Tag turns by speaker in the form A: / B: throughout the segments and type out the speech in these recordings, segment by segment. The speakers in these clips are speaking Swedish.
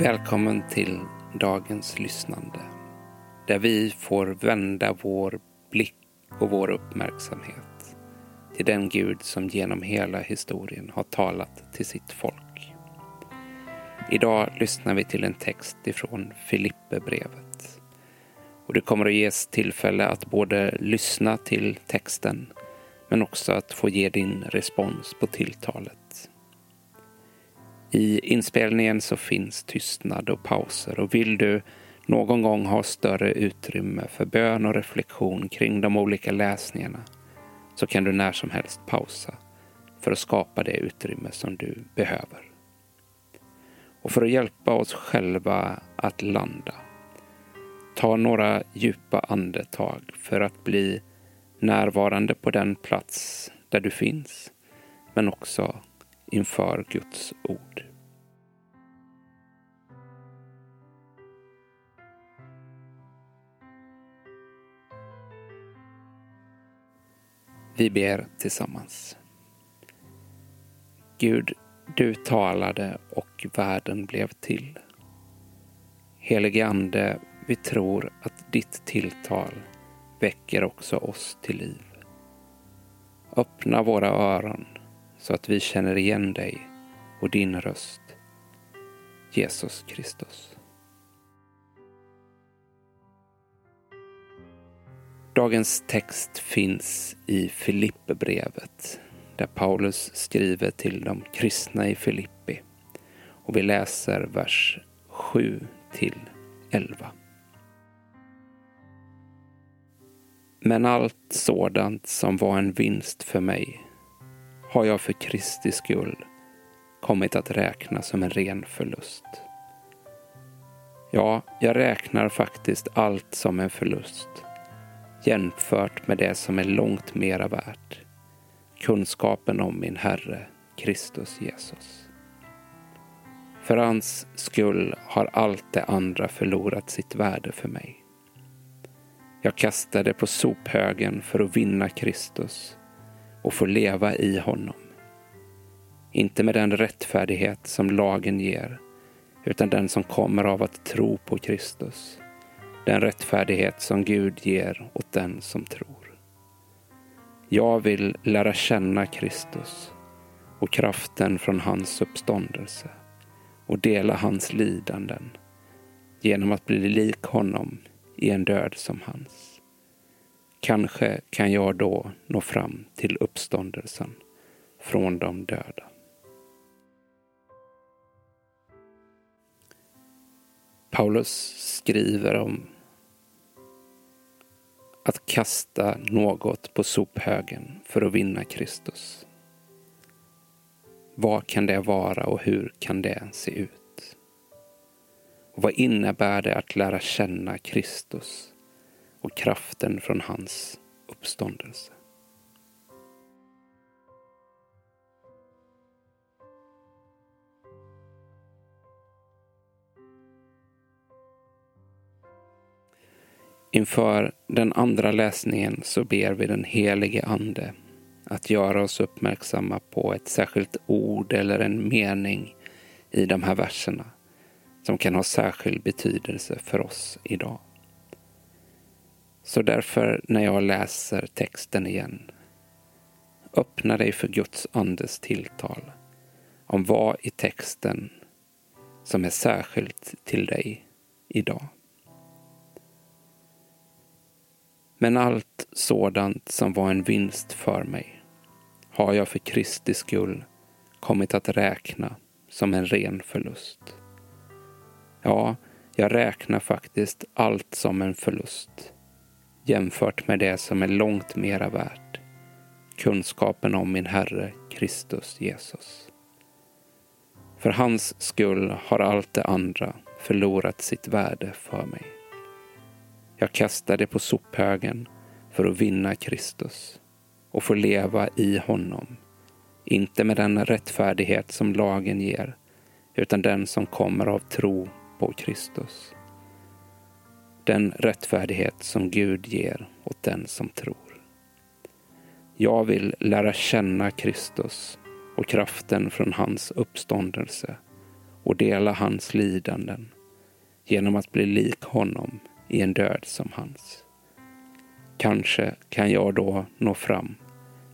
A: Välkommen till dagens lyssnande. Där vi får vända vår blick och vår uppmärksamhet till den Gud som genom hela historien har talat till sitt folk. Idag lyssnar vi till en text ifrån Filipperbrevet. Och det kommer att ges tillfälle att både lyssna till texten men också att få ge din respons på tilltalet. I inspelningen så finns tystnad och pauser och vill du någon gång ha större utrymme för bön och reflektion kring de olika läsningarna så kan du när som helst pausa för att skapa det utrymme som du behöver. Och för att hjälpa oss själva att landa, ta några djupa andetag för att bli närvarande på den plats där du finns, men också inför Guds ord. Vi ber tillsammans. Gud, du talade och världen blev till. Helige Ande, vi tror att ditt tilltal väcker också oss till liv. Öppna våra öron så att vi känner igen dig och din röst. Jesus Kristus. Dagens text finns i Filipperbrevet där Paulus skriver till de kristna i Filippi. Och vi läser vers 7 till 11. Men allt sådant som var en vinst för mig har jag för Kristi skull kommit att räkna som en ren förlust. Ja, jag räknar faktiskt allt som en förlust jämfört med det som är långt mera värt. Kunskapen om min Herre Kristus Jesus. För hans skull har allt det andra förlorat sitt värde för mig. Jag kastade på sophögen för att vinna Kristus och få leva i honom. Inte med den rättfärdighet som lagen ger, utan den som kommer av att tro på Kristus. Den rättfärdighet som Gud ger åt den som tror. Jag vill lära känna Kristus och kraften från hans uppståndelse och dela hans lidanden genom att bli lik honom i en död som hans. Kanske kan jag då nå fram till uppståndelsen från de döda. Paulus skriver om att kasta något på sophögen för att vinna Kristus. Vad kan det vara och hur kan det se ut? Och vad innebär det att lära känna Kristus och kraften från hans uppståndelse? Inför den andra läsningen så ber vi den helige Ande att göra oss uppmärksamma på ett särskilt ord eller en mening i de här verserna som kan ha särskild betydelse för oss idag. Så därför när jag läser texten igen, öppna dig för Guds andes tilltal om vad i texten som är särskilt till dig idag. Men allt sådant som var en vinst för mig har jag för Kristi skull kommit att räkna som en ren förlust. Ja, jag räknar faktiskt allt som en förlust jämfört med det som är långt mera värt. Kunskapen om min Herre Kristus Jesus. För hans skull har allt det andra förlorat sitt värde för mig. Jag kastar det på sophögen för att vinna Kristus och få leva i honom. Inte med den rättfärdighet som lagen ger, utan den som kommer av tro på Kristus. Den rättfärdighet som Gud ger åt den som tror. Jag vill lära känna Kristus och kraften från hans uppståndelse och dela hans lidanden genom att bli lik honom i en död som hans. Kanske kan jag då nå fram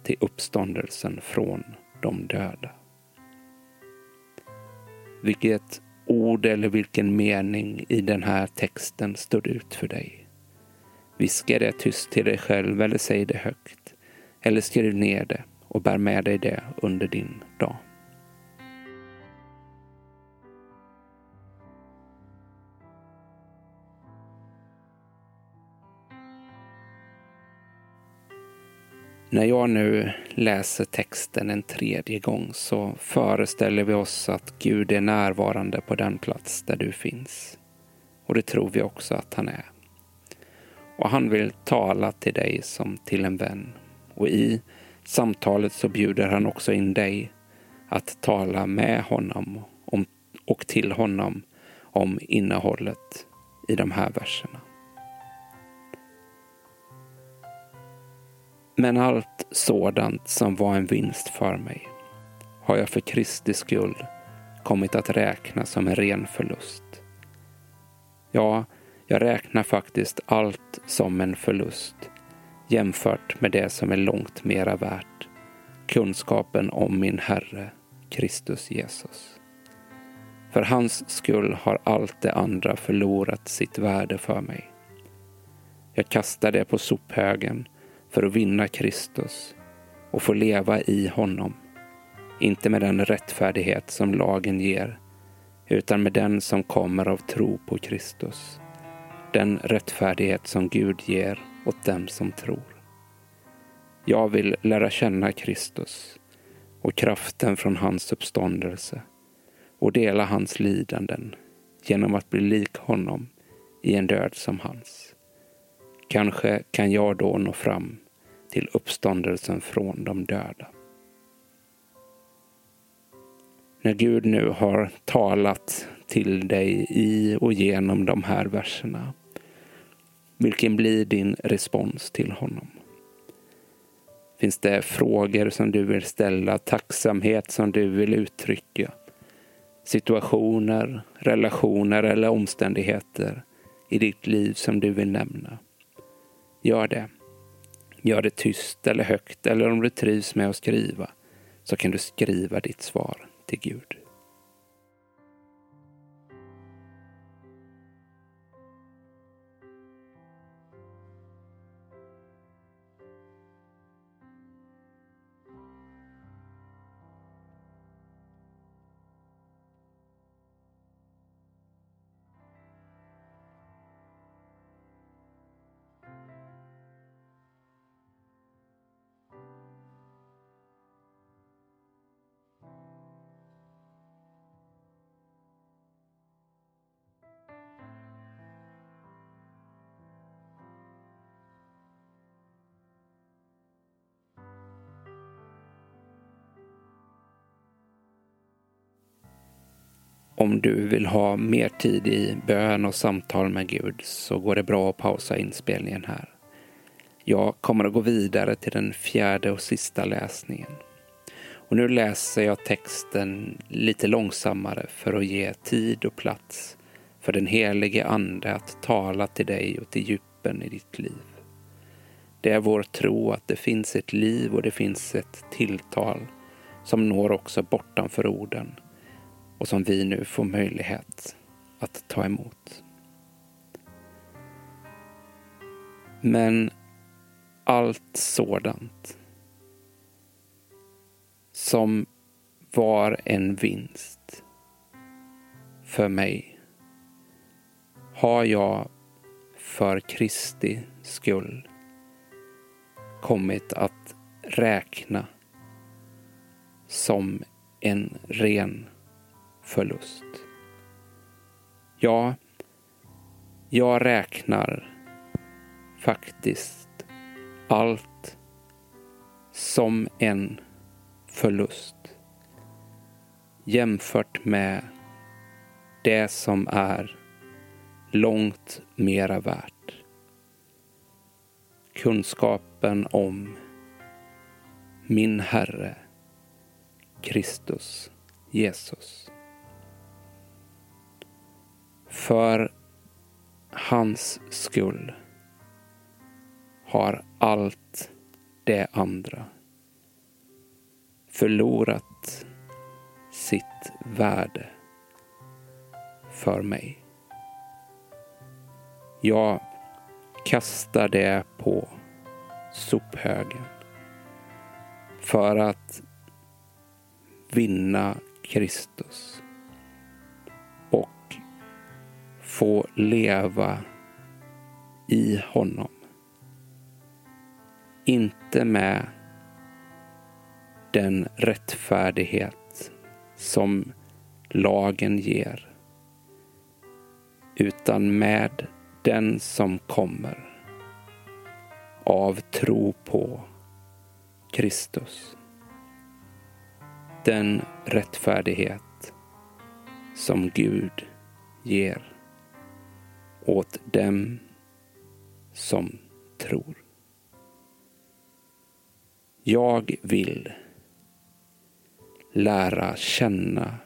A: till uppståndelsen från de döda. Vilket ord eller vilken mening i den här texten står ut för dig? Viska det tyst till dig själv eller säg det högt. Eller skriv ner det och bär med dig det under din dag. När jag nu läser texten en tredje gång så föreställer vi oss att Gud är närvarande på den plats där du finns. Och det tror vi också att han är. Och han vill tala till dig som till en vän. Och i samtalet så bjuder han också in dig att tala med honom och till honom om innehållet i de här verserna. Men allt sådant som var en vinst för mig har jag för Kristi skull kommit att räkna som en ren förlust. Ja, jag räknar faktiskt allt som en förlust jämfört med det som är långt mera värt, kunskapen om min Herre Kristus Jesus. För hans skull har allt det andra förlorat sitt värde för mig. Jag kastar det på sophögen för att vinna Kristus och få leva i honom. Inte med den rättfärdighet som lagen ger, utan med den som kommer av tro på Kristus. Den rättfärdighet som Gud ger åt dem som tror. Jag vill lära känna Kristus och kraften från hans uppståndelse och dela hans lidanden genom att bli lik honom i en död som hans. Kanske kan jag då nå fram till uppståndelsen från de döda. När Gud nu har talat till dig i och genom de här verserna, vilken blir din respons till honom? Finns det frågor som du vill ställa, tacksamhet som du vill uttrycka? Situationer, relationer eller omständigheter i ditt liv som du vill nämna? Gör det. Gör det tyst eller högt eller om du trivs med att skriva så kan du skriva ditt svar till Gud. Om du vill ha mer tid i bön och samtal med Gud så går det bra att pausa inspelningen här. Jag kommer att gå vidare till den fjärde och sista läsningen. Och nu läser jag texten lite långsammare för att ge tid och plats för den helige Ande att tala till dig och till djupen i ditt liv. Det är vår tro att det finns ett liv och det finns ett tilltal som når också bortanför orden och som vi nu får möjlighet att ta emot. Men allt sådant som var en vinst för mig har jag för Kristi skull kommit att räkna som en ren förlust. Ja, jag räknar faktiskt allt som en förlust jämfört med det som är långt mera värt. Kunskapen om min Herre Kristus Jesus. För hans skull har allt det andra förlorat sitt värde för mig. Jag kastar det på sophögen för att vinna Kristus få leva i honom. Inte med den rättfärdighet som lagen ger utan med den som kommer av tro på Kristus. Den rättfärdighet som Gud ger åt dem som tror. Jag vill lära känna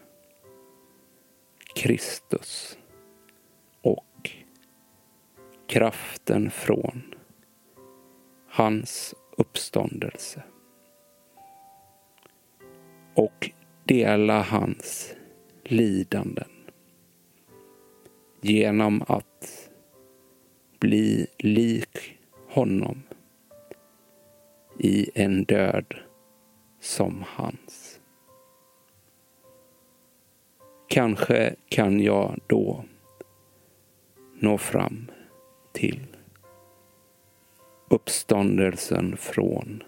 A: Kristus och kraften från hans uppståndelse och dela hans lidanden genom att bli lik honom i en död som hans. Kanske kan jag då nå fram till uppståndelsen från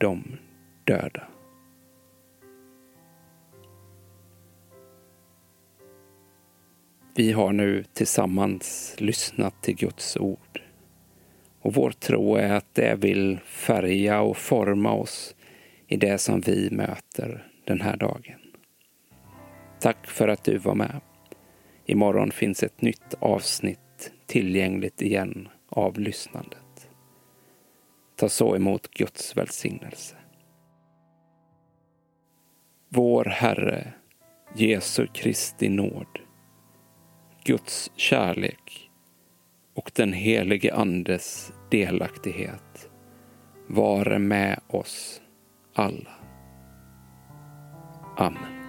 A: de döda. Vi har nu tillsammans lyssnat till Guds ord. Och vår tro är att det vill färga och forma oss i det som vi möter den här dagen. Tack för att du var med. Imorgon finns ett nytt avsnitt tillgängligt igen av lyssnandet. Ta så emot Guds välsignelse. Vår Herre Jesu Kristi nåd, Guds kärlek och den helige Andes delaktighet vare med oss alla. Amen.